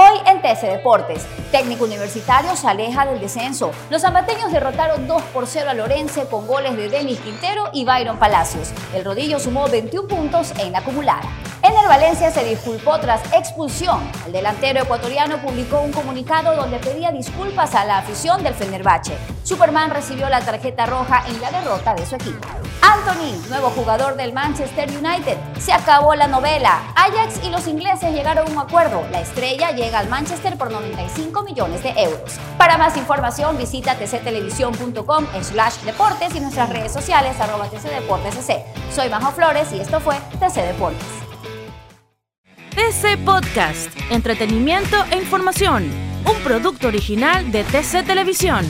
Hoy en TC Deportes, técnico universitario se aleja del descenso. Los zambateños derrotaron 2 por 0 a Lorense con goles de Denis Quintero y Byron Palacios. El rodillo sumó 21 puntos en la acumulada. En el Valencia se disculpó tras expulsión. El delantero ecuatoriano publicó un comunicado donde pedía disculpas a la afición del Fenerbahce. Superman recibió la tarjeta roja en la derrota de su equipo. Anthony, nuevo jugador del Manchester United. Se acabó la novela. Ajax y los ingleses llegaron a un acuerdo. La estrella llega al Manchester por 95 millones de euros. Para más información visita tctelevisión.com slash deportes y nuestras redes sociales arroba tcdeportesc. Soy Majo Flores y esto fue TC Deportes. TC Podcast, entretenimiento e información, un producto original de TC Televisión.